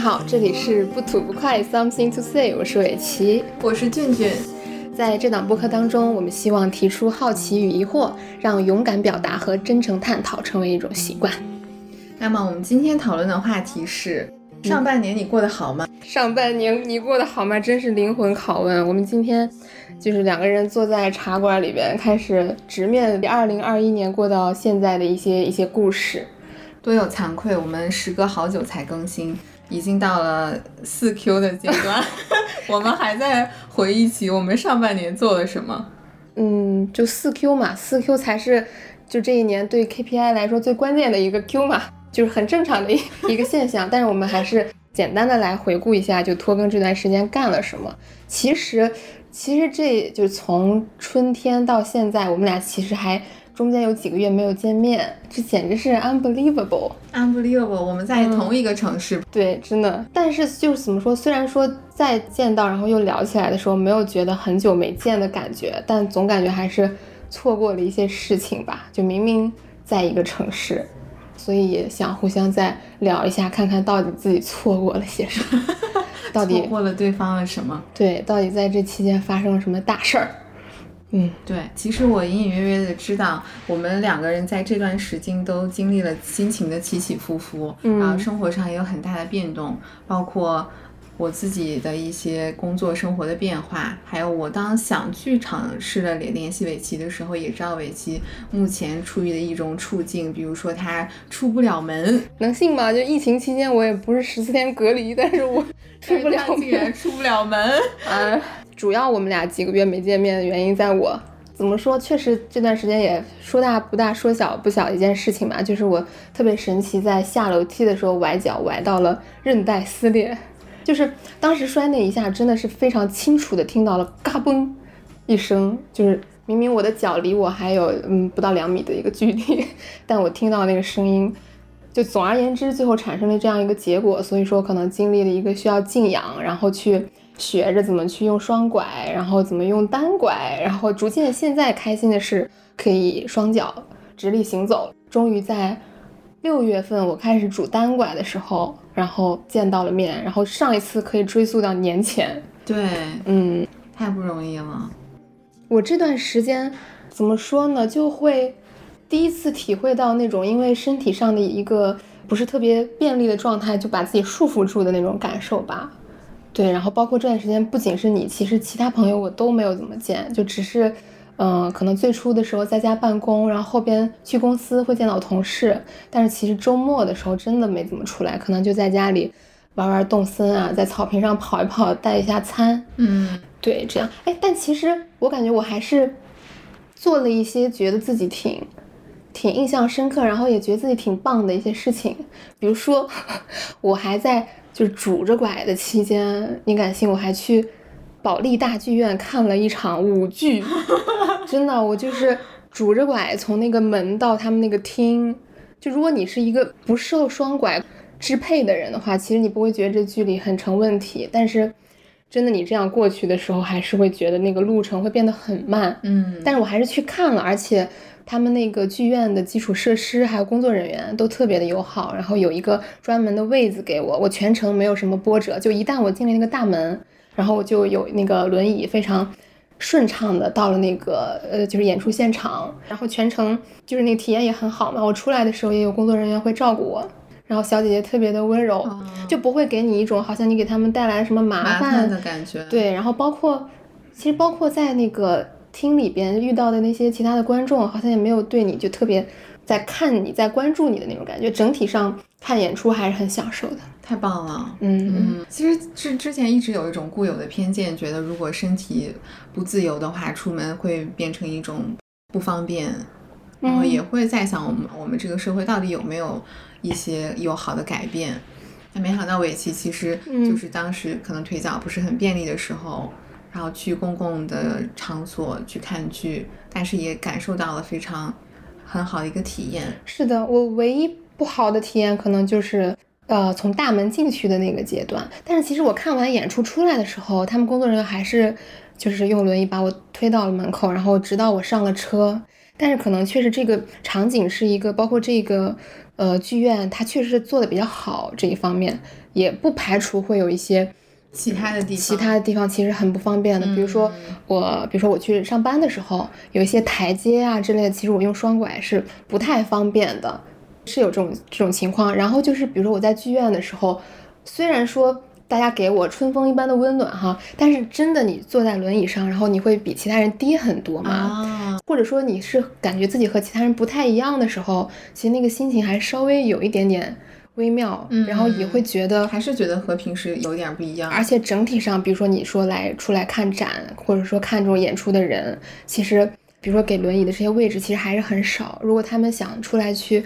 你好，这里是不吐不快，Something to say，我是伟奇，我是俊俊。在这档播客当中，我们希望提出好奇与疑惑，让勇敢表达和真诚探讨成为一种习惯。那么我们今天讨论的话题是：上半年你过得好吗？上半年你过得好吗？真是灵魂拷问。我们今天就是两个人坐在茶馆里边，开始直面二零二一年过到现在的一些一些故事。多有惭愧，我们时隔好久才更新，已经到了四 Q 的阶段，我们还在回忆起我们上半年做了什么。嗯，就四 Q 嘛，四 Q 才是就这一年对 KPI 来说最关键的一个 Q 嘛，就是很正常的一 一个现象。但是我们还是简单的来回顾一下，就拖更这段时间干了什么。其实，其实这就从春天到现在，我们俩其实还。中间有几个月没有见面，这简直是 unbelievable，unbelievable。我们在同一个城市，对，真的。但是就是怎么说，虽然说再见到，然后又聊起来的时候，没有觉得很久没见的感觉，但总感觉还是错过了一些事情吧。就明明在一个城市，所以也想互相再聊一下，看看到底自己错过了些什么，到底错过了对方了什么？对，到底在这期间发生了什么大事儿？嗯，对，其实我隐隐约约的知道，我们两个人在这段时间都经历了心情的起起伏伏，然后生活上也有很大的变动，包括我自己的一些工作生活的变化，还有我当想去尝试的联联系尾期的时候，也知道尾期目前处于的一种处境，比如说他出不了门，能信吗？就疫情期间，我也不是十四天隔离，但是我出不了门，出不了门，啊。主要我们俩几个月没见面的原因，在我怎么说，确实这段时间也说大不大，说小不小一件事情吧，就是我特别神奇，在下楼梯的时候崴脚，崴到了韧带撕裂，就是当时摔那一下，真的是非常清楚的听到了嘎嘣一声，就是明明我的脚离我还有嗯不到两米的一个距离，但我听到那个声音，就总而言之，最后产生了这样一个结果，所以说可能经历了一个需要静养，然后去。学着怎么去用双拐，然后怎么用单拐，然后逐渐现在开心的是可以双脚直立行走。终于在六月份我开始拄单拐的时候，然后见到了面，然后上一次可以追溯到年前。对，嗯，太不容易了。我这段时间怎么说呢？就会第一次体会到那种因为身体上的一个不是特别便利的状态，就把自己束缚住的那种感受吧。对，然后包括这段时间，不仅是你，其实其他朋友我都没有怎么见，就只是，嗯，可能最初的时候在家办公，然后后边去公司会见到同事，但是其实周末的时候真的没怎么出来，可能就在家里玩玩动森啊，在草坪上跑一跑，带一下餐，嗯，对，这样，哎，但其实我感觉我还是做了一些觉得自己挺挺印象深刻，然后也觉得自己挺棒的一些事情，比如说 我还在。就是拄着拐的期间，你敢信我还去保利大剧院看了一场舞剧，真的，我就是拄着拐从那个门到他们那个厅。就如果你是一个不受双拐支配的人的话，其实你不会觉得这距离很成问题。但是真的，你这样过去的时候，还是会觉得那个路程会变得很慢。嗯，但是我还是去看了，而且。他们那个剧院的基础设施还有工作人员都特别的友好，然后有一个专门的位子给我，我全程没有什么波折，就一旦我进了那个大门，然后我就有那个轮椅非常顺畅的到了那个呃就是演出现场，然后全程就是那个体验也很好嘛。我出来的时候也有工作人员会照顾我，然后小姐姐特别的温柔，就不会给你一种好像你给他们带来什么麻烦的感觉。对，然后包括其实包括在那个。厅里边遇到的那些其他的观众，好像也没有对你就特别在看你在关注你的那种感觉。整体上看演出还是很享受的，太棒了。嗯嗯，其实之之前一直有一种固有的偏见，觉得如果身体不自由的话，出门会变成一种不方便，然后也会在想我们我们这个社会到底有没有一些有好的改变。但没想到尾崎其实就是当时可能腿脚不是很便利的时候。然后去公共的场所去看剧，但是也感受到了非常很好的一个体验。是的，我唯一不好的体验可能就是呃从大门进去的那个阶段。但是其实我看完演出出来的时候，他们工作人员还是就是用轮椅把我推到了门口，然后直到我上了车。但是可能确实这个场景是一个，包括这个呃，剧院它确实做的比较好这一方面，也不排除会有一些其他的地方，其他的地方其实很不方便的。比如说我，比如说我去上班的时候，有一些台阶啊之类的，其实我用双拐是不太方便的，是有这种这种情况。然后就是比如说我在剧院的时候，虽然说。大家给我春风一般的温暖哈，但是真的你坐在轮椅上，然后你会比其他人低很多嘛？或者说你是感觉自己和其他人不太一样的时候，其实那个心情还稍微有一点点微妙，然后也会觉得还是觉得和平时有点不一样。而且整体上，比如说你说来出来看展，或者说看这种演出的人，其实比如说给轮椅的这些位置其实还是很少。如果他们想出来去，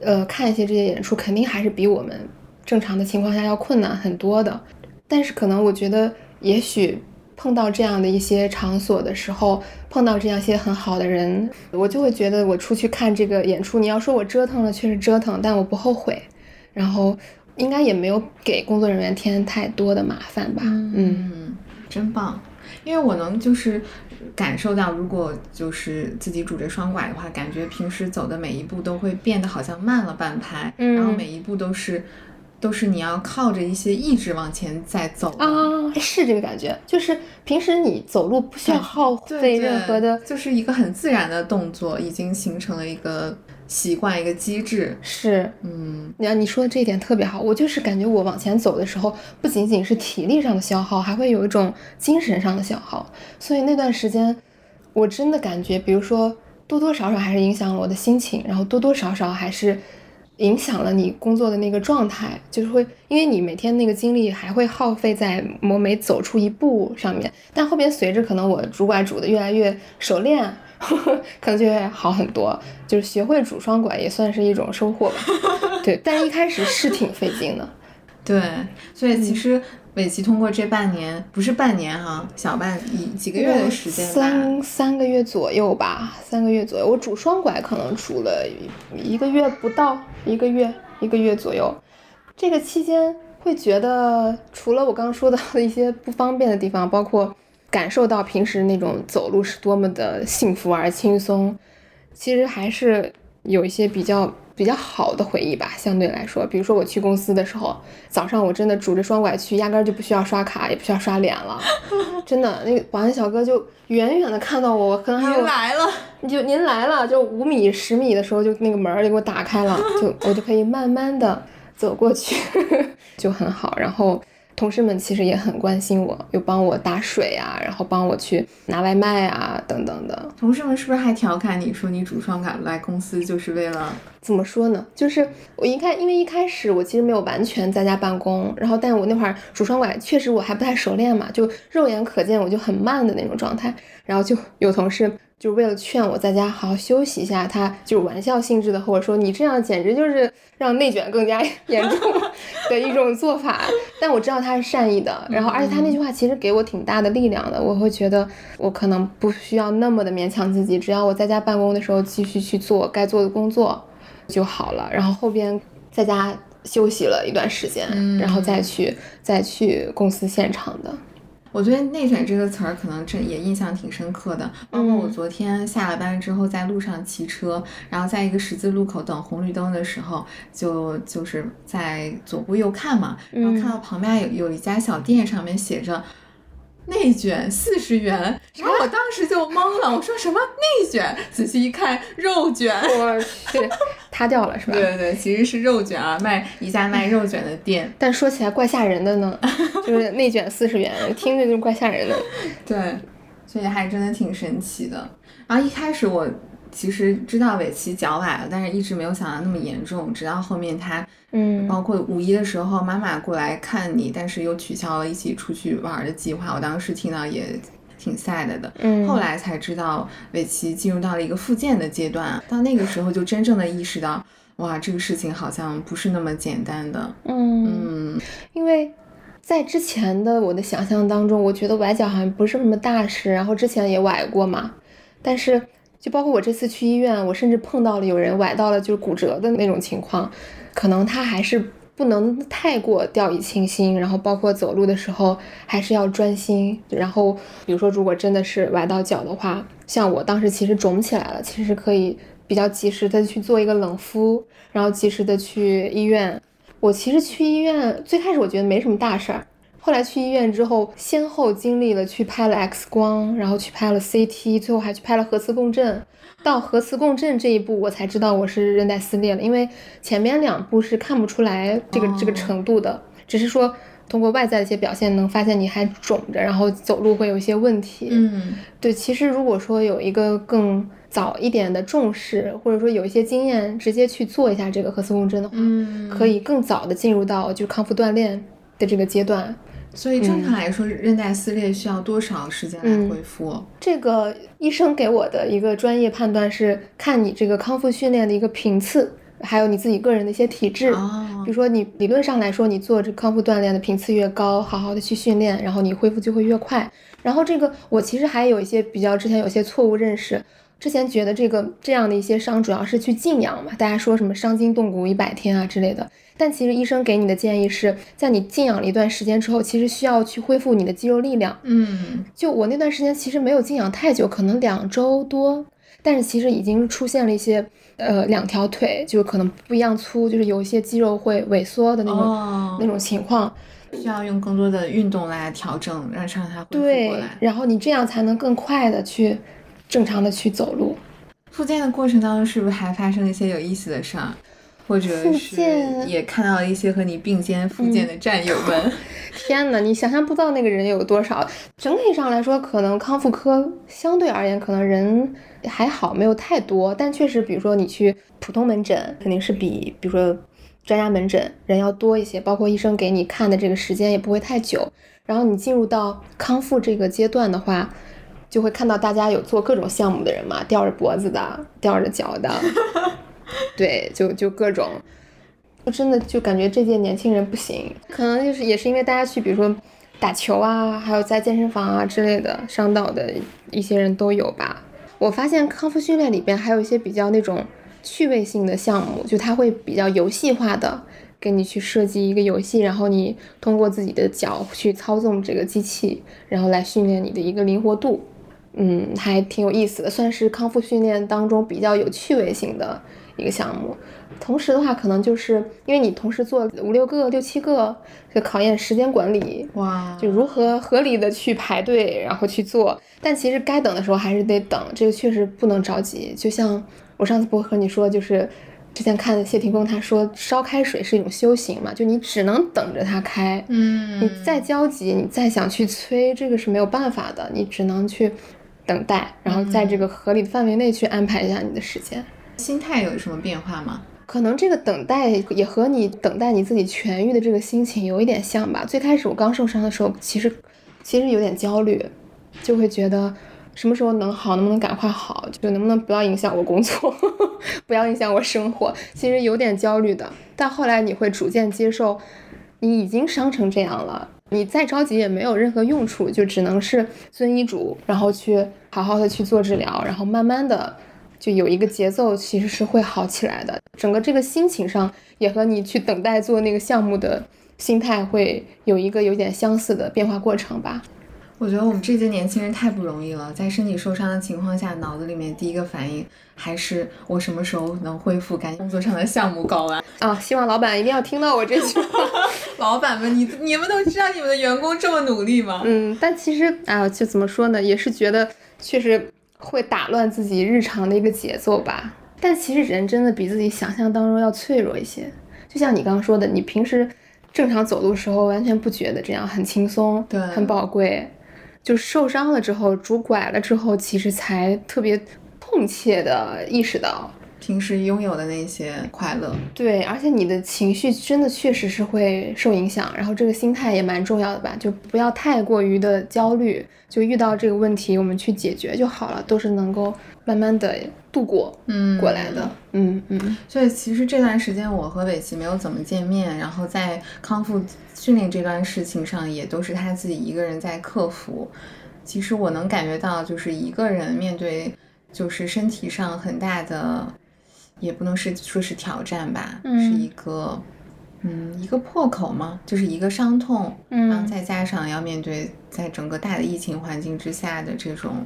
呃，看一些这些演出，肯定还是比我们。正常的情况下要困难很多的，但是可能我觉得，也许碰到这样的一些场所的时候，碰到这样一些很好的人，我就会觉得我出去看这个演出，你要说我折腾了，确实折腾，但我不后悔。然后应该也没有给工作人员添太多的麻烦吧？嗯，真棒，因为我能就是感受到，如果就是自己拄着双拐的话，感觉平时走的每一步都会变得好像慢了半拍，然后每一步都是。都是你要靠着一些意志往前在走啊，是这个感觉，就是平时你走路不需要耗费任何的，就是一个很自然的动作，已经形成了一个习惯，一个机制。是，嗯，你你说的这一点特别好，我就是感觉我往前走的时候，不仅仅是体力上的消耗，还会有一种精神上的消耗。所以那段时间，我真的感觉，比如说多多少少还是影响了我的心情，然后多多少少还是。影响了你工作的那个状态，就是会，因为你每天那个精力还会耗费在我每走出一步上面，但后边随着可能我主管主的越来越熟练，可能就会好很多，就是学会拄双拐也算是一种收获吧。对，但一开始是挺费劲的。对，所以其实。尾崎通过这半年，不是半年哈，小半一几个月的时间三三个月左右吧，三个月左右。我拄双拐可能拄了一个月不到，一个月一个月左右。这个期间会觉得，除了我刚刚说到的一些不方便的地方，包括感受到平时那种走路是多么的幸福而轻松，其实还是有一些比较。比较好的回忆吧，相对来说，比如说我去公司的时候，早上我真的拄着双拐去，压根儿就不需要刷卡，也不需要刷脸了，真的，那个保安小哥就远远的看到我，可能还有您来了，就您来了，就五米十米的时候，就那个门儿就给我打开了，就我就可以慢慢的走过去，就很好，然后。同事们其实也很关心我，又帮我打水啊，然后帮我去拿外卖啊，等等的。同事们是不是还调侃你说你拄双拐来公司就是为了怎么说呢？就是我一开，因为一开始我其实没有完全在家办公，然后但我那会儿主双拐确实我还不太熟练嘛，就肉眼可见我就很慢的那种状态，然后就有同事。就为了劝我在家好好休息一下，他就是玩笑性质的和我说：“你这样简直就是让内卷更加 严重 的一种做法。”但我知道他是善意的，然后而且他那句话其实给我挺大的力量的。我会觉得我可能不需要那么的勉强自己，只要我在家办公的时候继续去做该做的工作就好了。然后后边在家休息了一段时间，然后再去再去公司现场的。我觉得“内卷”这个词儿可能这也印象挺深刻的。包括我昨天下了班之后，在路上骑车，然后在一个十字路口等红绿灯的时候，就就是在左顾右看嘛，然后看到旁边有有一家小店，上面写着。内卷四十元，然后我当时就懵了，我说什么内卷？仔细一看，肉卷，我去，塌掉了是吧？对对对，其实是肉卷啊，卖一家卖肉卷的店。但说起来怪吓人的呢，就是内卷四十元，听着就怪吓人的。对，所以还真的挺神奇的。然后一开始我。其实知道尾鳍脚崴了，但是一直没有想到那么严重。直到后面他，嗯，包括五一的时候妈妈过来看你，但是又取消了一起出去玩的计划。我当时听到也挺 sad 的。嗯，后来才知道尾鳍进入到了一个复健的阶段。到那个时候就真正的意识到，哇，这个事情好像不是那么简单的。嗯嗯，因为在之前的我的想象当中，我觉得崴脚好像不是什么大事，然后之前也崴过嘛，但是。就包括我这次去医院，我甚至碰到了有人崴到了就是骨折的那种情况，可能他还是不能太过掉以轻心，然后包括走路的时候还是要专心。然后比如说如果真的是崴到脚的话，像我当时其实肿起来了，其实可以比较及时的去做一个冷敷，然后及时的去医院。我其实去医院最开始我觉得没什么大事儿，后来去医院之后，先后经历了去拍了 X 光，然后去拍了 CT，最后还去拍了核磁共振。到核磁共振这一步，我才知道我是韧带撕裂了，因为前面两步是看不出来这个这个程度的，只是说通过外在的一些表现能发现你还肿着，然后走路会有一些问题。嗯，对，其实如果说有一个更早一点的重视，或者说有一些经验，直接去做一下这个核磁共振的话，嗯可以更早的进入到就是康复锻炼的这个阶段。所以正常来说，韧带撕裂需要多少时间来恢复？这个医生给我的一个专业判断是看你这个康复训练的一个频次，还有你自己个人的一些体质。哦比如说你理论上来说，你做这康复锻炼的频次越高，好好的去训练，然后你恢复就会越快。然后这个我其实还有一些比较之前有些错误认识。之前觉得这个这样的一些伤主要是去静养嘛，大家说什么伤筋动骨一百天啊之类的。但其实医生给你的建议是在你静养了一段时间之后，其实需要去恢复你的肌肉力量。嗯，就我那段时间其实没有静养太久，可能两周多，但是其实已经出现了一些呃两条腿就可能不一样粗，就是有一些肌肉会萎缩的那种、哦那种情况。需要用更多的运动来调整，让让它恢复对过来，。然后你这样才能更快的去正常的去走路。复健的过程当中，是不是还发生了一些有意思的事儿？或者是也看到了一些和你并肩复健的战友们？天呐，你想象不到那个人有多少。整体上来说，可能康复科相对而言，可能人还好，没有太多。但确实，比如说你去普通门诊，肯定是比比如说专家门诊人要多一些，包括医生给你看的这个时间也不会太久。然后你进入到康复这个阶段的话，就会看到大家有做各种项目的人嘛，吊着脖子的，吊着脚的，对，就就各种。就真的就感觉这届年轻人不行，可能就是也是因为大家去，比如说打球啊，还有在健身房啊之类的伤到的一些人都有吧。我发现康复训练里边还有一些比较那种趣味性的项目，就它会比较游戏化的给你去设计一个游戏，然后你通过自己的脚去操纵这个机器，然后来训练你的一个灵活度。嗯，还挺有意思的，算是康复训练当中比较有趣味性的一个项目。同时的话，可能就是因为你同时做五六个、六七个，就考验时间管理，哇，就如何合理的去排队，然后去做。但其实该等的时候还是得等，这个确实不能着急。就像我上次不和你说，就是之前看谢霆锋他说烧开水是一种修行嘛，就你只能等着它开。嗯，你再焦急，你再想去催，这个是没有办法的，你只能去等待，然后在这个合理的范围内去安排一下你的时间。心态有什么变化吗？可能这个等待也和你等待你自己痊愈的这个心情有一点像吧。最开始我刚受伤的时候，其实其实有点焦虑，就会觉得什么时候能好，能不能赶快好，就能不能不要影响我工作，不要影响我生活。其实有点焦虑的，但后来你会逐渐接受，你已经伤成这样了，你再着急也没有任何用处，就只能是遵医嘱，然后去好好的去做治疗，然后慢慢的。就有一个节奏，其实是会好起来的。整个这个心情上，也和你去等待做那个项目的心态会有一个有点相似的变化过程吧。我觉得我们这届年轻人太不容易了，在身体受伤的情况下，脑子里面第一个反应还是我什么时候能恢复，赶紧工作上的项目搞完。啊，希望老板一定要听到我这句话。老板们，你你们都知道你们的员工这么努力吗？嗯，但其实啊，就怎么说呢，也是觉得确实。会打乱自己日常的一个节奏吧，但其实人真的比自己想象当中要脆弱一些。就像你刚刚说的，你平时正常走路的时候完全不觉得这样很轻松，对，很宝贵。就受伤了之后，拄拐了之后，其实才特别痛切的意识到平时拥有的那些快乐。对，而且你的情绪真的确实是会受影响，然后这个心态也蛮重要的吧，就不要太过于的焦虑。就遇到这个问题，我们去解决就好了，都是能够慢慢的度过，嗯，过来的，嗯嗯。所以其实这段时间我和伟奇没有怎么见面，然后在康复训练这段事情上，也都是他自己一个人在克服。其实我能感觉到，就是一个人面对就是身体上很大的，也不能是说是挑战吧，嗯、是一个。嗯，一个破口嘛，就是一个伤痛，嗯，然后再加上要面对在整个大的疫情环境之下的这种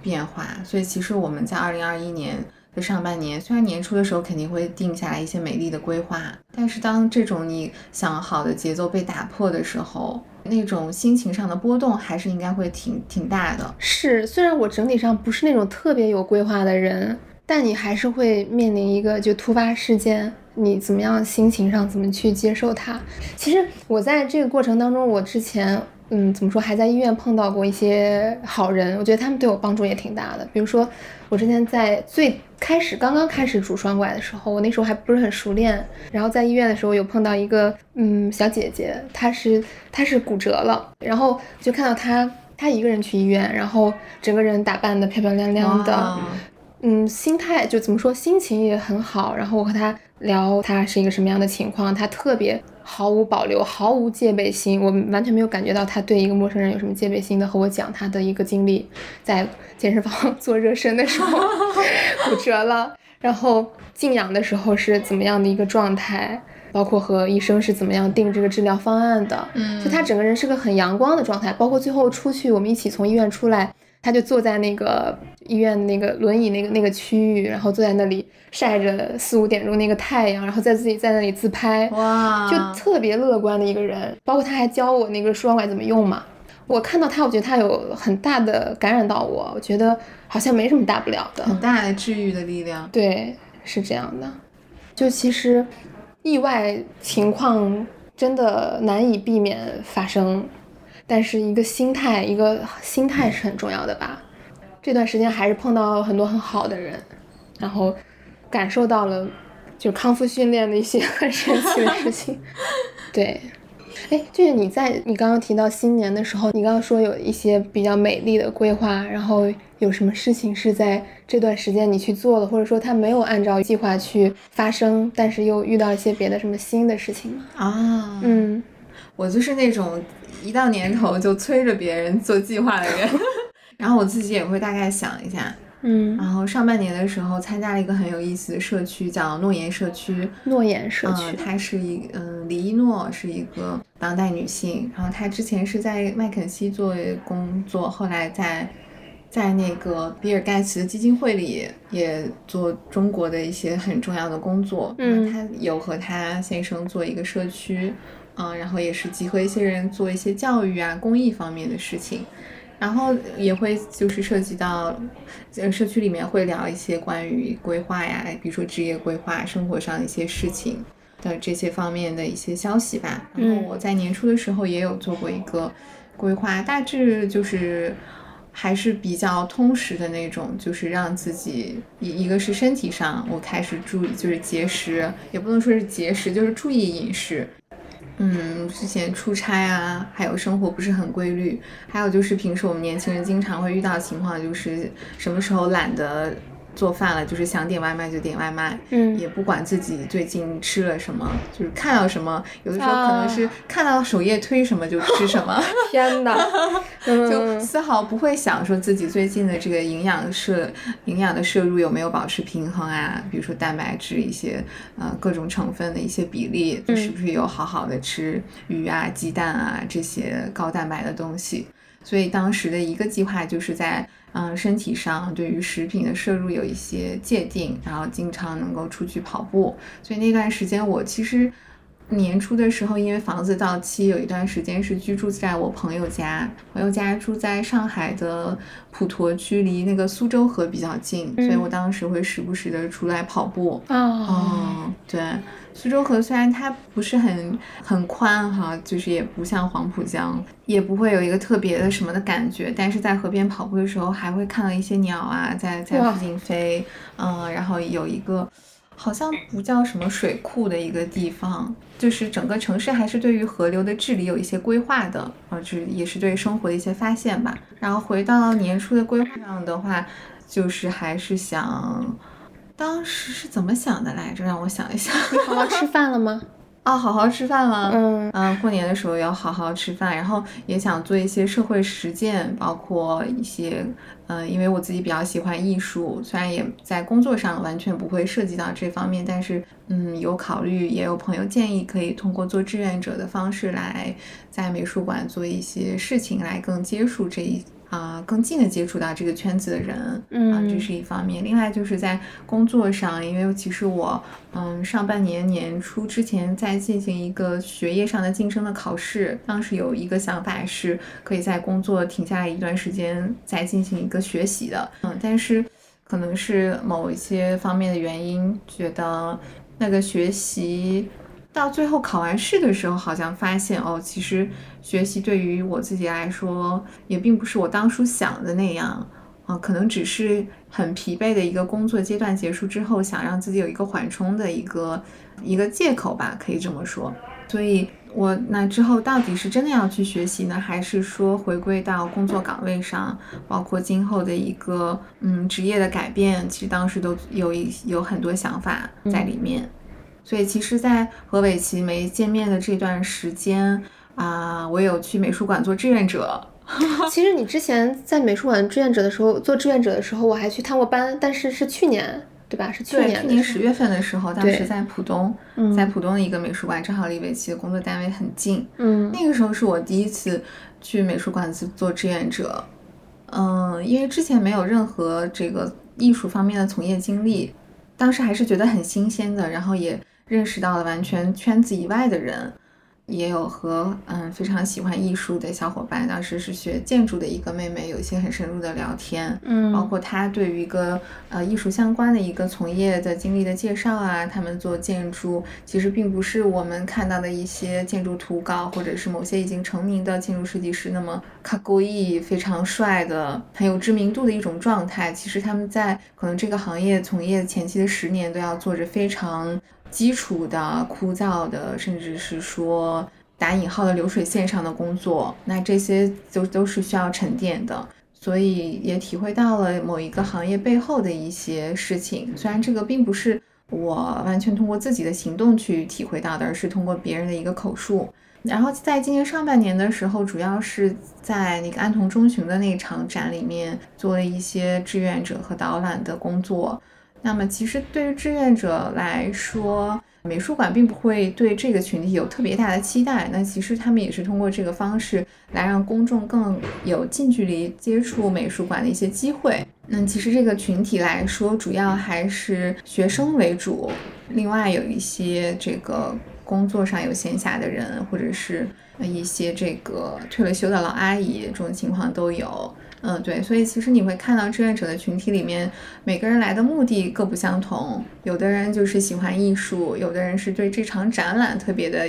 变化，所以其实我们在二零二一年的上半年，虽然年初的时候肯定会定下来一些美丽的规划，但是当这种你想好的节奏被打破的时候，那种心情上的波动还是应该会挺挺大的。是，虽然我整体上不是那种特别有规划的人，但你还是会面临一个就突发事件，你怎么样心情上怎么去接受它？其实我在这个过程当中，我之前。嗯，怎么说？还在医院碰到过一些好人，我觉得他们对我帮助也挺大的。比如说，我之前在最开始刚刚开始拄双拐的时候，我那时候还不是很熟练，然后在医院的时候有碰到一个嗯小姐姐，她是她是骨折了，然后就看到她她一个人去医院，然后整个人打扮的漂漂亮亮的，嗯，心态就怎么说，心情也很好。然后我和他聊，他是一个什么样的情况，他特别。毫无保留，毫无戒备心，我完全没有感觉到他对一个陌生人有什么戒备心的。和我讲他的一个经历，在健身房 做热身的时候 骨折了，然后静养的时候是怎么样的一个状态，包括和医生是怎么样定这个治疗方案的。嗯，就他整个人是个很阳光的状态，包括最后出去，我们一起从医院出来。他就坐在那个医院那个轮椅那个那个区域，然后坐在那里晒着四五点钟那个太阳，然后在自己在那里自拍，哇，就特别乐观的一个人。包括他还教我那个双拐怎么用嘛。我看到他，我觉得他有很大的感染到我，我觉得好像没什么大不了的，很大的治愈的力量。对，是这样的。就其实意外情况真的难以避免发生。但是一个心态，一个心态是很重要的吧。这段时间还是碰到很多很好的人，然后感受到了就康复训练的一些很神奇的事情。对，哎，就是你在你刚刚提到新年的时候，你刚刚说有一些比较美丽的规划，然后有什么事情是在这段时间你去做了，或者说它没有按照计划去发生，但是又遇到一些别的什么新的事情吗？啊，嗯，我就是那种。一到年头就催着别人做计划的人，然后我自己也会大概想一下，嗯，然后上半年的时候参加了一个很有意思的社区，叫诺言社区。诺言社区，她是一，嗯，李一诺是一个当代女性，然后她之前是在麦肯锡做工作，后来在在那个比尔盖茨基金会里也做中国的一些很重要的工作。嗯，她有和她先生做一个社区。嗯，然后也是集合一些人做一些教育啊、公益方面的事情，然后也会就是涉及到，呃，社区里面会聊一些关于规划呀，比如说职业规划、生活上的一些事情的这些方面的一些消息吧。然后我在年初的时候也有做过一个规划，大致就是还是比较通识的那种，就是让自己一一个是身体上我开始注意，就是节食，也不能说是节食，就是注意饮食。嗯，之前出差啊，还有生活不是很规律，还有就是平时我们年轻人经常会遇到情况，就是什么时候懒得。做饭了，就是想点外卖就点外卖，嗯，也不管自己最近吃了什么，就是看到什么，有的时候可能是看到首页推什么就吃什么。天哪，就丝毫不会想说自己最近的这个营养摄营养的摄入有没有保持平衡啊？比如说蛋白质一些呃各种成分的一些比例，是不是有好好的吃鱼啊、鸡蛋啊这些高蛋白的东西？所以当时的一个计划就是在。嗯，身体上对于食品的摄入有一些界定，然后经常能够出去跑步，所以那段时间我其实年初的时候，因为房子到期，有一段时间是居住在我朋友家，朋友家住在上海的普陀区，离那个苏州河比较近，所以我当时会时不时的出来跑步。哦，对。苏州河虽然它不是很很宽哈，就是也不像黄浦江，也不会有一个特别的什么的感觉，但是在河边跑步的时候，还会看到一些鸟啊在在附近飞，嗯，然后有一个好像不叫什么水库的一个地方，就是整个城市还是对于河流的治理有一些规划的，啊，就是也是对生活的一些发现吧。然后回到年初的规划上的话，就是还是想。当时是怎么想的来着？让我想一想。你 好好吃饭了吗？啊，好好吃饭了。嗯嗯，过年的时候要好好吃饭，然后也想做一些社会实践，包括一些，嗯，因为我自己比较喜欢艺术，虽然也在工作上完全不会涉及到这方面，但是，嗯，有考虑，也有朋友建议可以通过做志愿者的方式来在美术馆做一些事情，来更接触这一。啊更近的接触到这个圈子的人，啊，嗯这是一方面。另外就是在工作上，因为其实我嗯上半年年初之前在进行一个学业上的晋升的考试，当时有一个想法是可以在工作停下来一段时间再进行一个学习的，嗯，但是可能是某一些方面的原因，觉得那个学习。到最后考完试的时候，好像发现哦，其实学习对于我自己来说，也并不是我当初想的那样，啊、可能只是很疲惫的一个工作阶段结束之后，想让自己有一个缓冲的一个一个借口吧，可以这么说。所以我那之后到底是真的要去学习呢，还是说回归到工作岗位上，包括今后的一个嗯职业的改变，其实当时都有一有很多想法在里面。所以其实，在和伟奇没见面的这段时间啊、我有去美术馆做志愿者。其实你之前在美术馆志愿者的时候，做志愿者的时候，我还去探过班，但是是去年，对吧？是去，年去年十月份的时候，当时在浦东，嗯在浦东的一个美术馆，正好离伟奇的工作单位很近。嗯那个时候是我第一次去美术馆做志愿者，嗯，因为之前没有任何这个艺术方面的从业经历，当时还是觉得很新鲜的，然后也认识到了完全圈子以外的人，也有和嗯非常喜欢艺术的小伙伴，当时是学建筑的一个妹妹，有一些很深入的聊天，嗯，包括她对于一个呃艺术相关的一个从业的经历的介绍啊，他们做建筑其实并不是我们看到的一些建筑图稿，或者是某些已经成名的建筑设计师那么卡勾意、非常帅的、很有知名度的一种状态。其实他们在可能这个行业从业前期的十年都要做着非常基础的、枯燥的，甚至是说打引号的流水线上的工作。那这些都都是需要沉淀的。所以也体会到了某一个行业背后的一些事情。虽然这个并不是我完全通过自己的行动去体会到的，而是通过别人的一个口述。然后在今年上半年的时候，主要是在那个安童中旬的那场展里面做了一些志愿者和导览的工作。那么其实对于志愿者来说，美术馆并不会对这个群体有特别大的期待。那其实他们也是通过这个方式来让公众更有近距离接触美术馆的一些机会。那其实这个群体来说，主要还是学生为主，另外有一些这个工作上有闲暇的人，或者是一些这个退了休的老阿姨，这种情况都有。嗯，对，所以其实你会看到志愿者的群体里面，每个人来的目的各不相同。有的人就是喜欢艺术，有的人是对这场展览特别的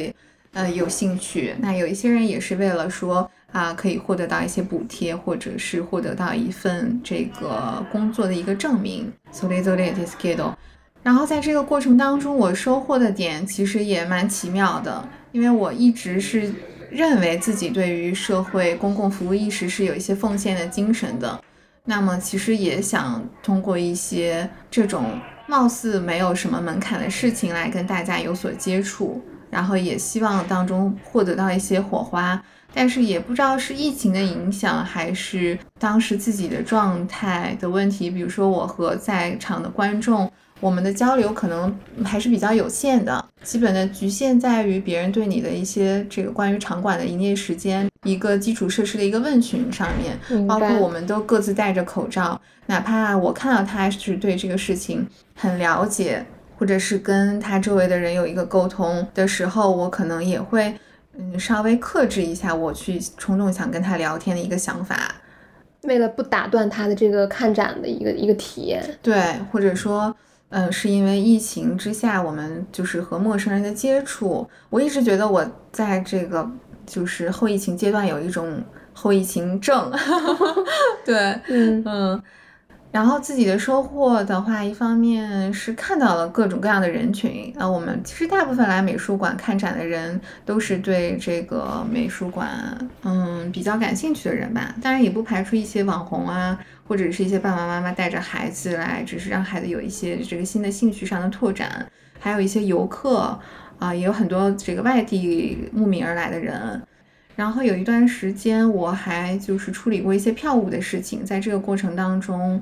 呃有兴趣。那有一些人也是为了说啊，可以获得到一些补贴，或者是获得到一份这个工作的一个证明。それぞれですけど。然后在这个过程当中，我收获的点其实也蛮奇妙的，因为我一直是 认为自己对于社会公共服务意识是有一些奉献的精神的。那么其实也想通过一些这种貌似没有什么门槛的事情来跟大家有所接触，然后也希望当中获得到一些火花。但是也不知道是疫情的影响，还是当时自己的状态的问题。比如说我和在场的观众。我们的交流可能还是比较有限的，基本的局限在于别人对你的一些这个关于场馆的营业时间、一个基础设施的一个问询上面，包括我们都各自戴着口罩，哪怕我看到他是对这个事情很了解，或者是跟他周围的人有一个沟通的时候，我可能也会嗯稍微克制一下我去冲动想跟他聊天的一个想法，为了不打断他的这个看展的一个一个体验，对，或者说。嗯，是因为疫情之下，我们就是和陌生人的接触。我一直觉得我在这个就是后疫情阶段有一种后疫情症，对，嗯嗯。然后自己的收获的话，一方面是看到了各种各样的人群。啊，我们其实大部分来美术馆看展的人都是对这个美术馆嗯比较感兴趣的人吧。当然也不排除一些网红啊。或者是一些爸爸妈妈带着孩子来，只是让孩子有一些这个新的兴趣上的拓展，还有一些游客啊，也有很多这个外地慕名而来的人。然后有一段时间，我还就是处理过一些票务的事情，在这个过程当中，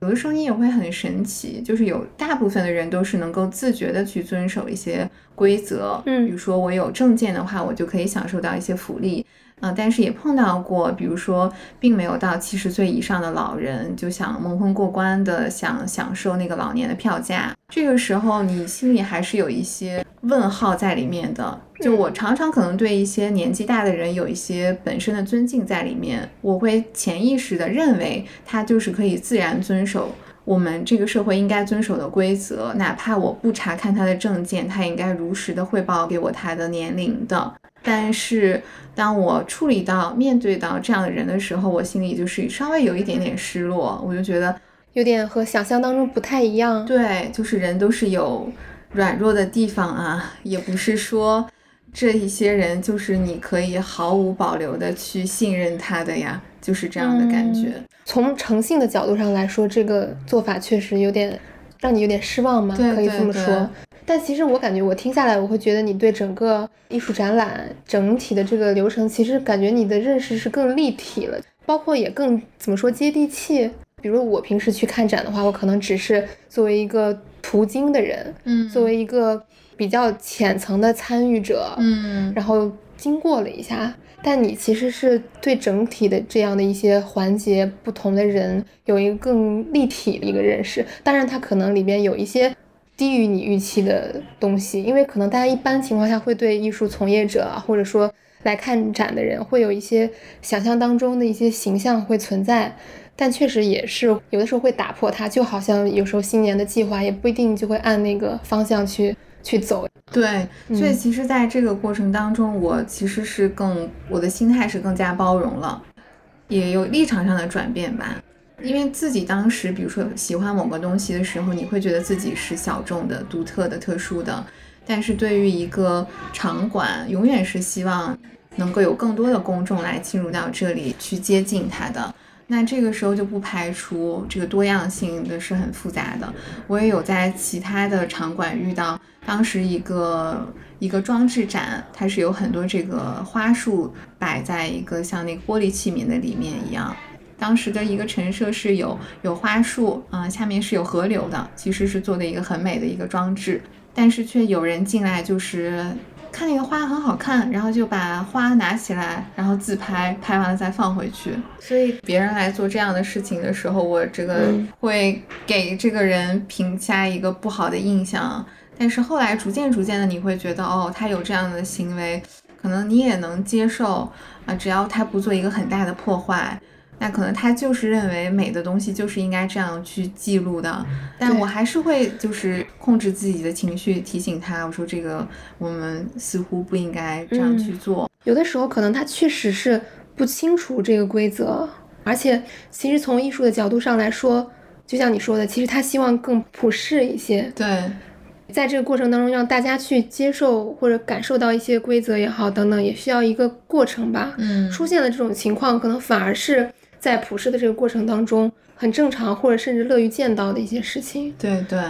有的时候你也会很神奇，就是有大部分的人都是能够自觉的去遵守一些规则，嗯比如说我有证件的话，我就可以享受到一些福利。啊、但是也碰到过，比如说并没有到七十岁以上的老人，就想蒙混过关的想享受那个老年的票价，这个时候你心里还是有一些问号在里面的。就我常常可能对一些年纪大的人有一些本身的尊敬在里面，我会潜意识的认为他就是可以自然遵守我们这个社会应该遵守的规则，哪怕我不查看他的证件，他也应该如实的汇报给我他的年龄的。但是当我处理到面对到这样的人的时候，我心里就是稍微有一点点失落，我就觉得有点和想象当中不太一样。对，就是人都是有软弱的地方啊，也不是说这一些人就是你可以毫无保留的去信任他的呀，就是这样的感觉。从诚信的角度上来说，这个做法确实有点让你有点失望吗，对可以这么说。但其实我感觉我听下来，我会觉得你对整个艺术展览整体的这个流程，其实感觉你的认识是更立体了，包括也更怎么说接地气。比如我平时去看展的话，我可能只是作为一个途经的人，嗯作为一个比较浅层的参与者，嗯然后经过了一下，但你其实是对整体的这样的一些环节、不同的人有一个更立体的一个认识。当然，它可能里边有一些低于你预期的东西，因为可能大家一般情况下会对艺术从业者啊，或者说来看展的人，会有一些想象当中的一些形象会存在。但确实也是有的时候会打破它，就好像有时候新年的计划也不一定就会按那个方向去去走。对，所以嗯其实在这个过程当中，我其实是更我的心态是更加包容了，也有立场上的转变吧。因为自己当时，比如说喜欢某个东西的时候，你会觉得自己是小众的、独特的、特殊的。但是对于一个场馆，永远是希望能够有更多的公众来进入到这里去接近它的。那这个时候就不排除这个多样性的是很复杂的。我也有在其他的场馆遇到，当时一个一个装置展，它是有很多这个花束摆在一个像那个玻璃器皿的里面一样。当时的一个陈设是有有花束啊、下面是有河流的，其实是做的一个很美的一个装置，但是却有人进来就是看那个花很好看，然后就把花拿起来，然后自拍，拍完了再放回去。所以别人来做这样的事情的时候，我这个嗯会给这个人评价一个不好的印象。但是后来逐渐逐渐的，你会觉得哦，他有这样的行为，可能你也能接受啊，只要他不做一个很大的破坏。那可能他就是认为美的东西就是应该这样去记录的，但我还是会就是控制自己的情绪，提醒他，我说这个我们似乎不应该这样去做。有的时候可能他确实是不清楚这个规则，而且其实从艺术的角度上来说，就像你说的，其实他希望更普世一些，对，在这个过程当中让大家去接受或者感受到一些规则也好等等，也需要一个过程吧。嗯出现了这种情况，可能反而是在普世的这个过程当中很正常，或者甚至乐于见到的一些事情。对对。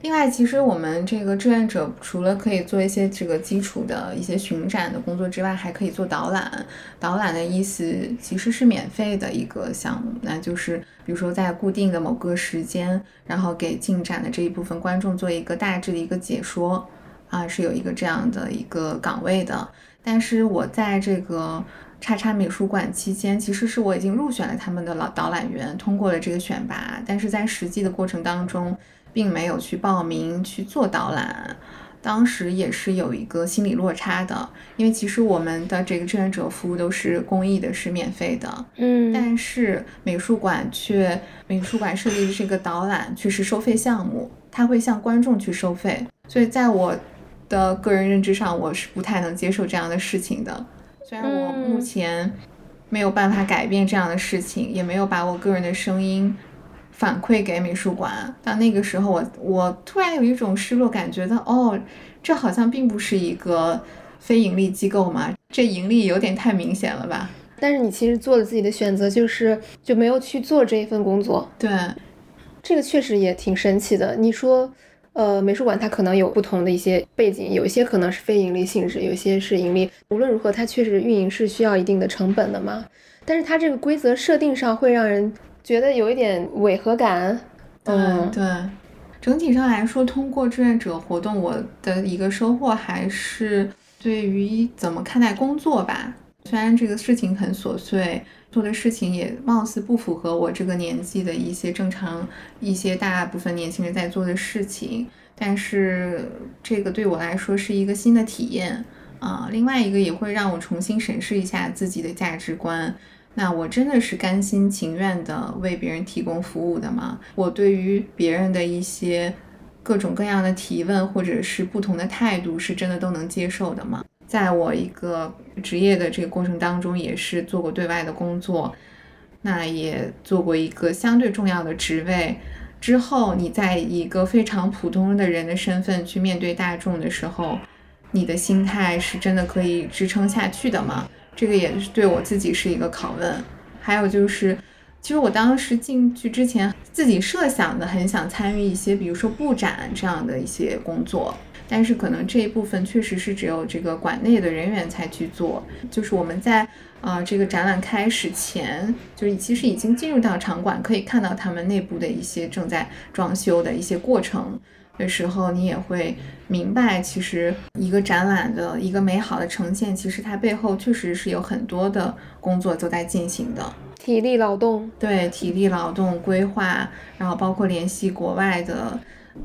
另外，其实我们这个志愿者除了可以做一些这个基础的一些巡展的工作之外，还可以做导览。导览的意思其实是免费的一个项目，那就是比如说在固定的某个时间，然后给进展的这一部分观众做一个大致的一个解说，啊，是有一个这样的一个岗位的。但是我在这个叉叉美术馆期间，其实是我已经入选了他们的老导览员，通过了这个选拔，但是在实际的过程当中，并没有去报名去做导览。当时也是有一个心理落差的，因为其实我们的这个志愿者服务都是公益的，是免费的，嗯但是美术馆却美术馆设立的这个导览却是收费项目，它会向观众去收费，所以在我的个人认知上，我是不太能接受这样的事情的。虽然我目嗯前没有办法改变这样的事情，也没有把我个人的声音反馈给美术馆，但那个时候我我突然有一种失落感，觉得哦，这好像并不是一个非盈利机构嘛，这盈利有点太明显了吧？但是你其实做了自己的选择，就是就没有去做这一份工作，对，这个确实也挺神奇的。你说，呃，美术馆它可能有不同的一些背景，有一些可能是非盈利性质，有些是盈利。无论如何，它确实运营是需要一定的成本的嘛。但是它这个规则设定上会让人觉得有一点违和感。对嗯，对，整体上来说，通过志愿者活动，我的一个收获还是对于怎么看待工作吧。虽然这个事情很琐碎，做的事情也貌似不符合我这个年纪的一些正常、一些大部分年轻人在做的事情，但是这个对我来说是一个新的体验啊。另外一个也会让我重新审视一下自己的价值观。那我真的是甘心情愿的为别人提供服务的吗？我对于别人的一些各种各样的提问或者是不同的态度，是真的都能接受的吗？在我一个职业的这个过程当中，也是做过对外的工作，那也做过一个相对重要的职位。之后，你在一个非常普通的人的身份去面对大众的时候，你的心态是真的可以支撑下去的吗？这个也是对我自己是一个拷问。还有就是，其实我当时进去之前，自己设想的很想参与一些，比如说布展这样的一些工作。但是可能这一部分确实是只有这个馆内的人员才去做，就是我们在呃这个展览开始前，就是其实已经进入到场馆，可以看到他们内部的一些正在装修的一些过程。的时候，你也会明白，其实一个展览的一个美好的呈现，其实它背后确实是有很多的工作都在进行的，体力劳动，对，体力劳动规划，然后包括联系国外的。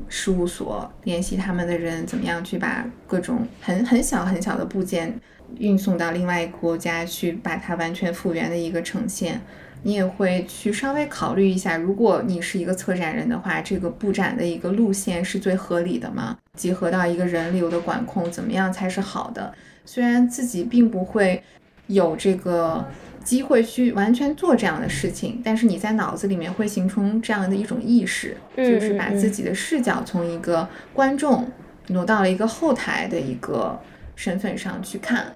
事务所联系他们的人，怎么样去把各种很很小很小的部件运送到另外一个国家去，把它完全复原的一个呈现？你也会去稍微考虑一下，如果你是一个策展人的话，这个布展的一个路线是最合理的吗？结合到一个人流的管控，怎么样才是好的？虽然自己并不会有这个。机会去完全做这样的事情，但是你在脑子里面会形成这样的一种意识，就是把自己的视角从一个观众挪到了一个后台的一个身份上去看。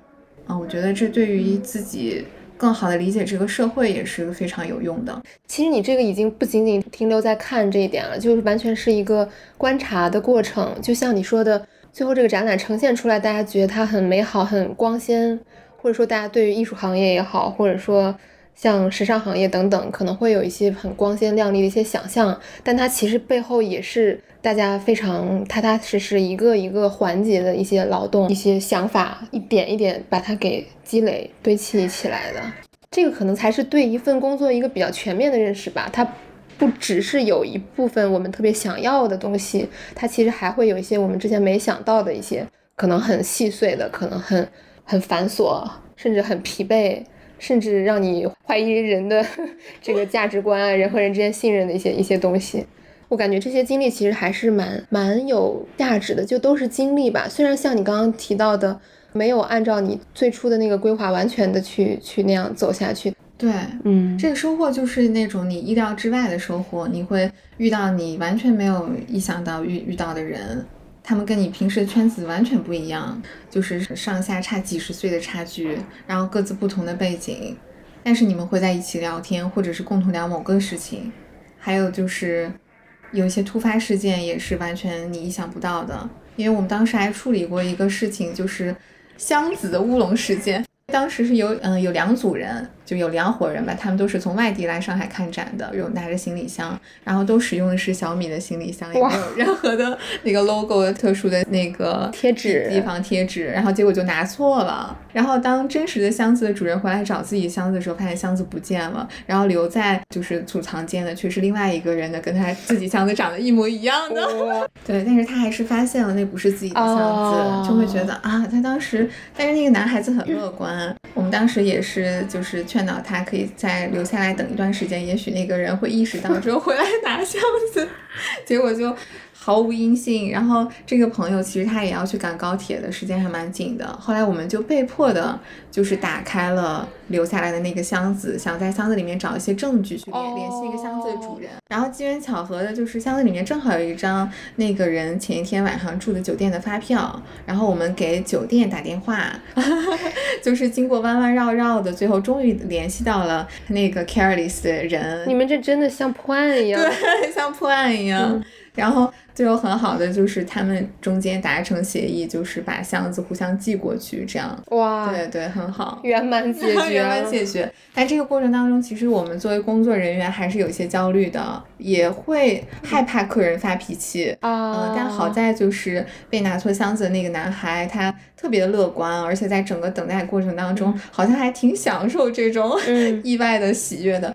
啊，我觉得这对于自己更好的理解这个社会也是非常有用的。其实你这个已经不仅仅停留在看这一点了，就是完全是一个观察的过程。就像你说的，最后这个展览呈现出来，大家觉得它很美好、很光鲜。或者说，大家对于艺术行业也好，或者说像时尚行业等等，可能会有一些很光鲜亮丽的一些想象，但它其实背后也是大家非常踏踏实实一个一个环节的一些劳动、一些想法，一点一点把它给积累堆砌起来的。这个可能才是对一份工作一个比较全面的认识吧。它不只是有一部分我们特别想要的东西，它其实还会有一些我们之前没想到的一些，可能很细碎的，可能很。很繁琐，甚至很疲惫，甚至让你怀疑人的 这个价值观啊，人和人之间信任的一些一些东西。我感觉这些经历其实还是蛮蛮有价值的，就都是经历吧。虽然像你刚刚提到的，没有按照你最初的那个规划完全的去去那样走下去。对，嗯，这个收获就是那种你意料之外的收获，你会遇到你完全没有意想到遇遇到的人。他们跟你平时的圈子完全不一样，就是上下差几十岁的差距，然后各自不同的背景，但是你们会在一起聊天，或者是共同聊某个事情。还有就是有一些突发事件也是完全你意想不到的，因为我们当时还处理过一个事情，就是箱子的乌龙事件。当时是有嗯有两组人，就有两伙人吧，他们都是从外地来上海看展的，有拿着行李箱，然后都使用的是小米的行李箱，也没有任何的那个 logo 特殊的那个贴纸地方贴纸，然后结果就拿错了。然后当真实的箱子的主人回来找自己箱子的时候，发现箱子不见了，然后留在就是储藏间的却是另外一个人的，跟他自己箱子长得一模一样的。对，但是他还是发现了那不是自己的箱子，就会觉得啊，他当时，但是那个男孩子很乐观。我们当时也是，就是劝导他可以再留下来等一段时间，也许那个人会意识到之后回来拿箱子，结果就。毫无音信，然后这个朋友其实他也要去赶高铁的，时间还蛮紧的。后来我们就被迫的，就是打开了留下来的那个箱子，想在箱子里面找一些证据去联联系一个箱子的主人。然后机缘巧合的就是箱子里面正好有一张那个人前一天晚上住的酒店的发票。然后我们给酒店打电话，就是经过弯弯绕绕的，最后终于联系到了那个 careless 的人。你们这真的像破案一样，对，像破案一样。然后最后很好的就是他们中间达成协议，就是把箱子互相寄过去，这样哇，对对，很好，圆满解决，圆满解决。但这个过程当中，其实我们作为工作人员还是有些焦虑的，也会害怕客人发脾气啊。嗯，但好在就是被拿错箱子的那个男孩，他特别的乐观，而且在整个等待过程当中，好像还挺享受这种意外的喜悦的。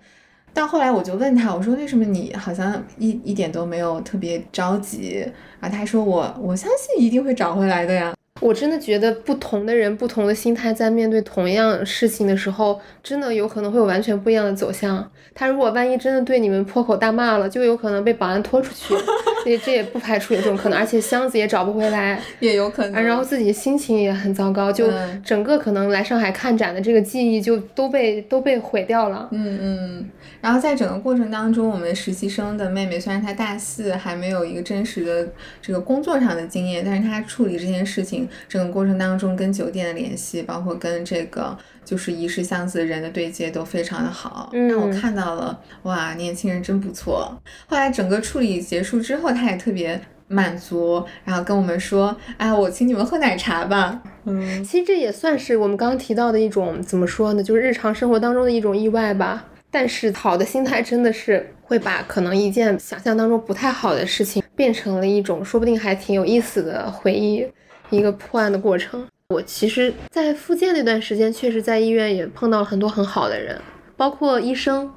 到后来我就问他，我说为什么你好像一一点都没有特别着急啊？他说我我相信一定会找回来的呀。我真的觉得不同的人、不同的心态在面对同样事情的时候，真的有可能会有完全不一样的走向。他如果万一真的对你们破口大骂了，就有可能被保安拖出去。所以这也不排除有这种可能，而且箱子也找不回来，也有可能。然后自己心情也很糟糕，就整个可能来上海看展的这个记忆就都被都被毁掉了。嗯嗯。然后在整个过程当中，我们实习生的妹妹虽然她大四，还没有一个真实的这个工作上的经验，但是她处理这件事情整个过程当中，跟酒店的联系，包括跟这个。就是遗失箱子的人的对接都非常的好，让我看到了哇，年轻人真不错。后来整个处理结束之后，他也特别满足，然后跟我们说：“哎，我请你们喝奶茶吧。”嗯，其实这也算是我们刚刚提到的一种怎么说呢，就是日常生活当中的一种意外吧。但是好的心态真的是会把可能一件想象当中不太好的事情变成了一种说不定还挺有意思的回忆，一个破案的过程。我其实，在复健那段时间，确实在医院也碰到了很多很好的人，包括医生。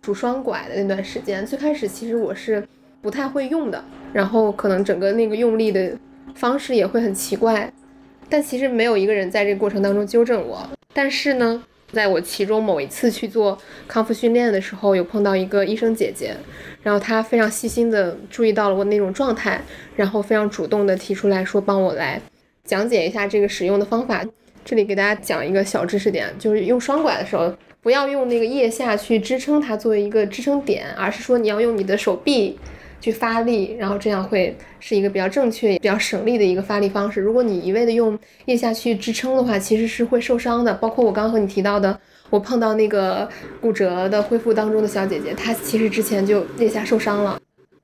拄双拐的那段时间，最开始其实我是不太会用的，然后可能整个那个用力的方式也会很奇怪，但其实没有一个人在这个过程当中纠正我。但是呢，在我其中某一次去做康复训练的时候，有碰到一个医生姐姐，然后他非常细心的注意到了我那种状态，然后非常主动的提出来说帮我来。讲解一下这个使用的方法。这里给大家讲一个小知识点，就是用双拐的时候，不要用那个腋下去支撑它作为一个支撑点，而是说你要用你的手臂去发力，然后这样会是一个比较正确、比较省力的一个发力方式。如果你一味的用腋下去支撑的话，其实是会受伤的。包括我刚刚和你提到的，我碰到那个骨折的恢复当中的小姐姐，她其实之前就腋下受伤了。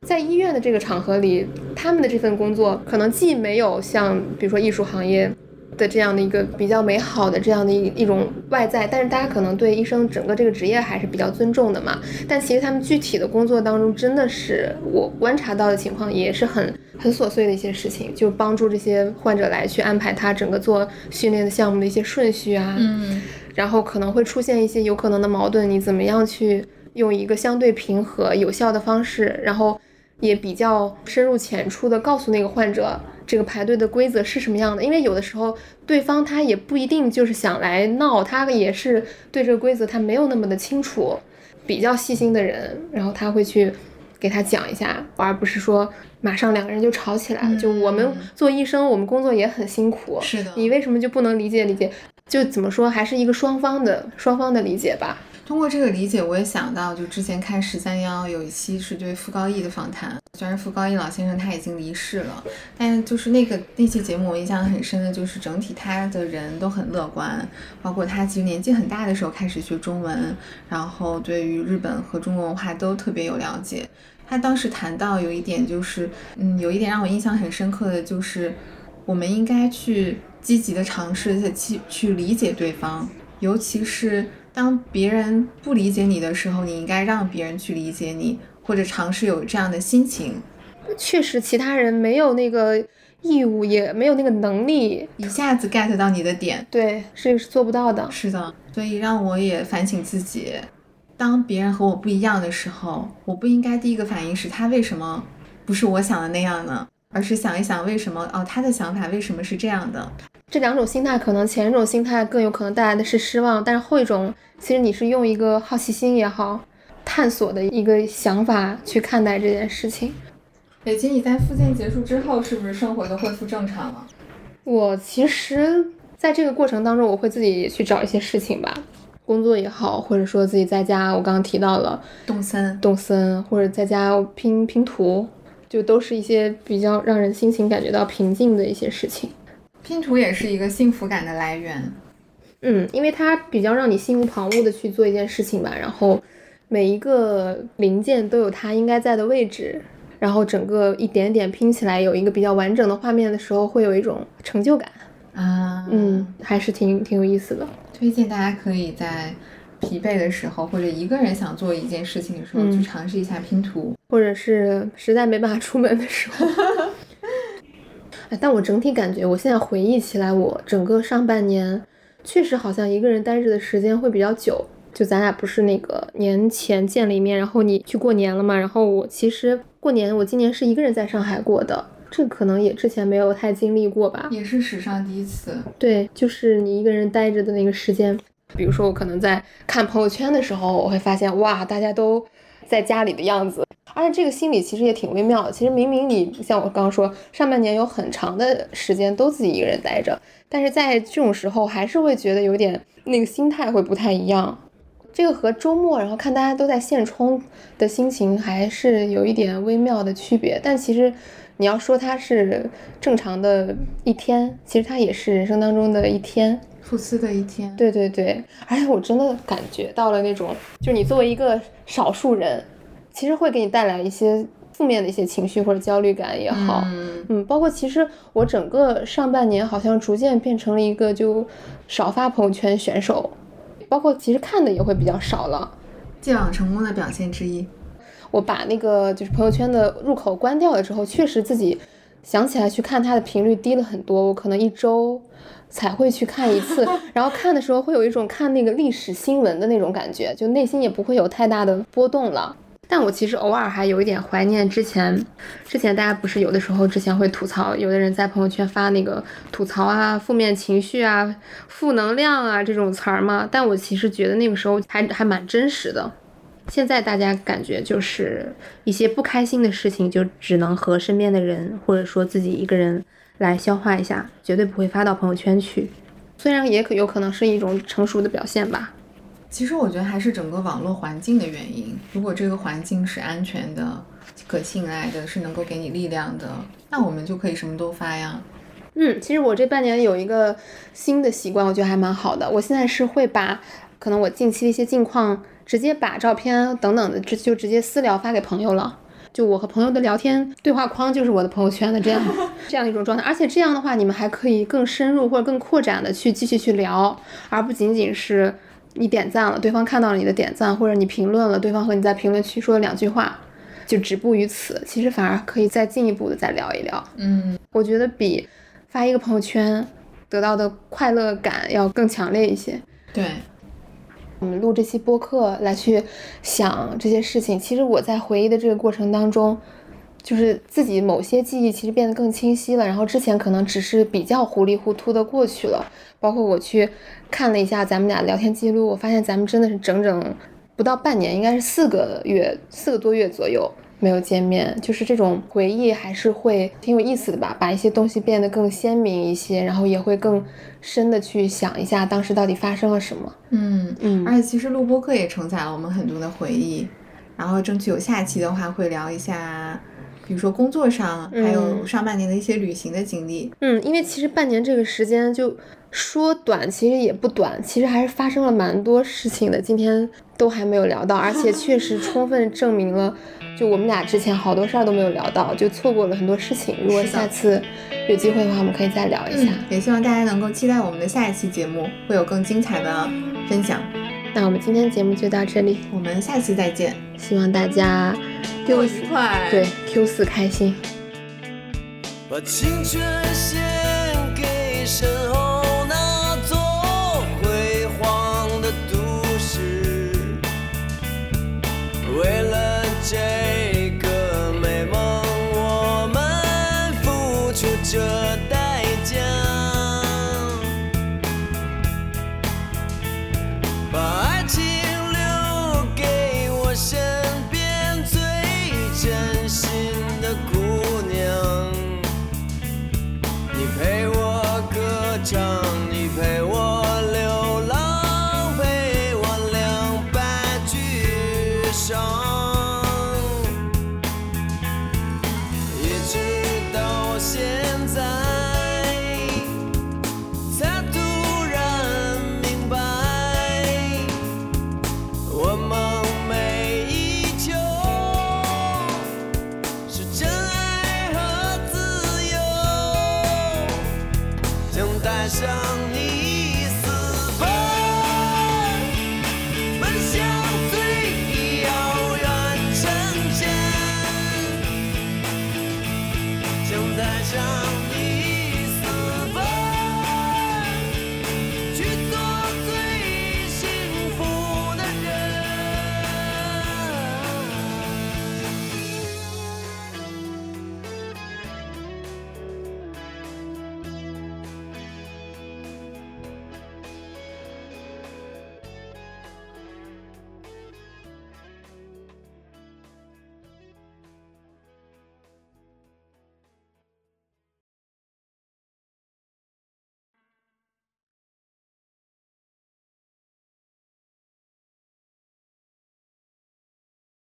在医院的这个场合里，他们的这份工作可能既没有像比如说艺术行业的这样的一个比较美好的这样的一一种外在，但是大家可能对医生整个这个职业还是比较尊重的嘛。但其实他们具体的工作当中，真的是我观察到的情况，也是很很琐碎的一些事情，就帮助这些患者来去安排他整个做训练的项目的一些顺序啊，嗯，然后可能会出现一些有可能的矛盾，你怎么样去用一个相对平和有效的方式，然后。也比较深入浅出的告诉那个患者这个排队的规则是什么样的，因为有的时候对方他也不一定就是想来闹，他也是对这个规则他没有那么的清楚。比较细心的人，然后他会去给他讲一下，而不是说马上两个人就吵起来了。就我们做医生，我们工作也很辛苦，是的，你为什么就不能理解理解？就怎么说，还是一个双方的双方的理解吧。通过这个理解，我也想到，就之前看十三幺有一期是对傅高义的访谈。虽然傅高义老先生他已经离世了，但就是那个那期节目我印象很深的，就是整体他的人都很乐观，包括他其实年纪很大的时候开始学中文，然后对于日本和中国文化都特别有了解。他当时谈到有一点就是，嗯，有一点让我印象很深刻的就是，我们应该去积极的尝试去去理解对方，尤其是。当别人不理解你的时候，你应该让别人去理解你，或者尝试有这样的心情。确实，其他人没有那个义务，也没有那个能力一下子 get 到你的点。对，是是做不到的。是的，所以让我也反省自己。当别人和我不一样的时候，我不应该第一个反应是他为什么不是我想的那样呢？而是想一想为什么哦，他的想法为什么是这样的？这两种心态，可能前一种心态更有可能带来的是失望，但是后一种。其实你是用一个好奇心也好，探索的一个想法去看待这件事情。北京，你在复健结束之后，是不是生活都恢复正常了？我其实在这个过程当中，我会自己去找一些事情吧，工作也好，或者说自己在家，我刚刚提到了动森，动森，或者在家拼拼图，就都是一些比较让人心情感觉到平静的一些事情。拼图也是一个幸福感的来源。嗯，因为它比较让你心无旁骛的去做一件事情吧，然后每一个零件都有它应该在的位置，然后整个一点点拼起来有一个比较完整的画面的时候，会有一种成就感啊。嗯，还是挺挺有意思的。推荐大家可以在疲惫的时候，或者一个人想做一件事情的时候，去尝试一下拼图，或者是实在没办法出门的时候。哎，但我整体感觉，我现在回忆起来，我整个上半年确实好像一个人待着的时间会比较久。就咱俩不是那个年前见了一面，然后你去过年了嘛？然后我其实过年，我今年是一个人在上海过的，这可能也之前没有太经历过吧，也是史上第一次。对，就是你一个人待着的那个时间，比如说我可能在看朋友圈的时候，我会发现哇，大家都在家里的样子，而且这个心理其实也挺微妙的。其实明明你像我刚刚说，上半年有很长的时间都自己一个人待着，但是在这种时候还是会觉得有点那个心态会不太一样。这个和周末，然后看大家都在现充的心情还是有一点微妙的区别。但其实你要说它是正常的一天，其实它也是人生当中的一天，复苏的一天。对对对，而且我真的感觉到了那种，就是你作为一个少数人，其实会给你带来一些负面的一些情绪或者焦虑感也好，嗯，包括其实我整个上半年好像逐渐变成了一个就少发朋友圈选手。包括其实看的也会比较少了，戒网成功的表现之一。我把那个就是朋友圈的入口关掉了之后，确实自己想起来去看它的频率低了很多。我可能一周才会去看一次，然后看的时候会有一种看那个历史新闻的那种感觉，就内心也不会有太大的波动了。但我其实偶尔还有一点怀念之前，之前大家不是有的时候之前会吐槽，有的人在朋友圈发那个吐槽啊、负面情绪啊、负能量啊这种词儿嘛。但我其实觉得那个时候还还蛮真实的。现在大家感觉就是一些不开心的事情，就只能和身边的人或者说自己一个人来消化一下，绝对不会发到朋友圈去。虽然也可有可能是一种成熟的表现吧。其实我觉得还是整个网络环境的原因。如果这个环境是安全的、可信赖的，是能够给你力量的，那我们就可以什么都发呀。嗯，其实我这半年有一个新的习惯，我觉得还蛮好的。我现在是会把可能我近期的一些近况，直接把照片等等的，直就直接私聊发给朋友了。就我和朋友的聊天对话框就是我的朋友圈的这样 这样一种状态。而且这样的话，你们还可以更深入或者更扩展的去继续去聊，而不仅仅是。你点赞了，对方看到了你的点赞，或者你评论了，对方和你在评论区说了两句话，就止步于此。其实反而可以再进一步的再聊一聊。嗯，我觉得比发一个朋友圈得到的快乐感要更强烈一些。对，我们录这期播客来去想这些事情，其实我在回忆的这个过程当中。就是自己某些记忆其实变得更清晰了，然后之前可能只是比较糊里糊涂的过去了。包括我去看了一下咱们俩聊天记录，我发现咱们真的是整整不到半年，应该是四个月、四个多月左右没有见面。就是这种回忆还是会挺有意思的吧，把一些东西变得更鲜明一些，然后也会更深的去想一下当时到底发生了什么。嗯嗯，而且其实录播课也承载了我们很多的回忆，然后争取有下期的话会聊一下。比如说工作上，还有上半年的一些旅行的经历。嗯，因为其实半年这个时间就说短，其实也不短，其实还是发生了蛮多事情的。今天都还没有聊到，而且确实充分证明了，就我们俩之前好多事儿都没有聊到，就错过了很多事情。如果下次有机会的话，我们可以再聊一下。也希望大家能够期待我们的下一期节目，会有更精彩的分享。那我们今天节目就到这里，我们下期再见。希望大家。Q 愉快，对 Q 四开心。把青春献 tongue.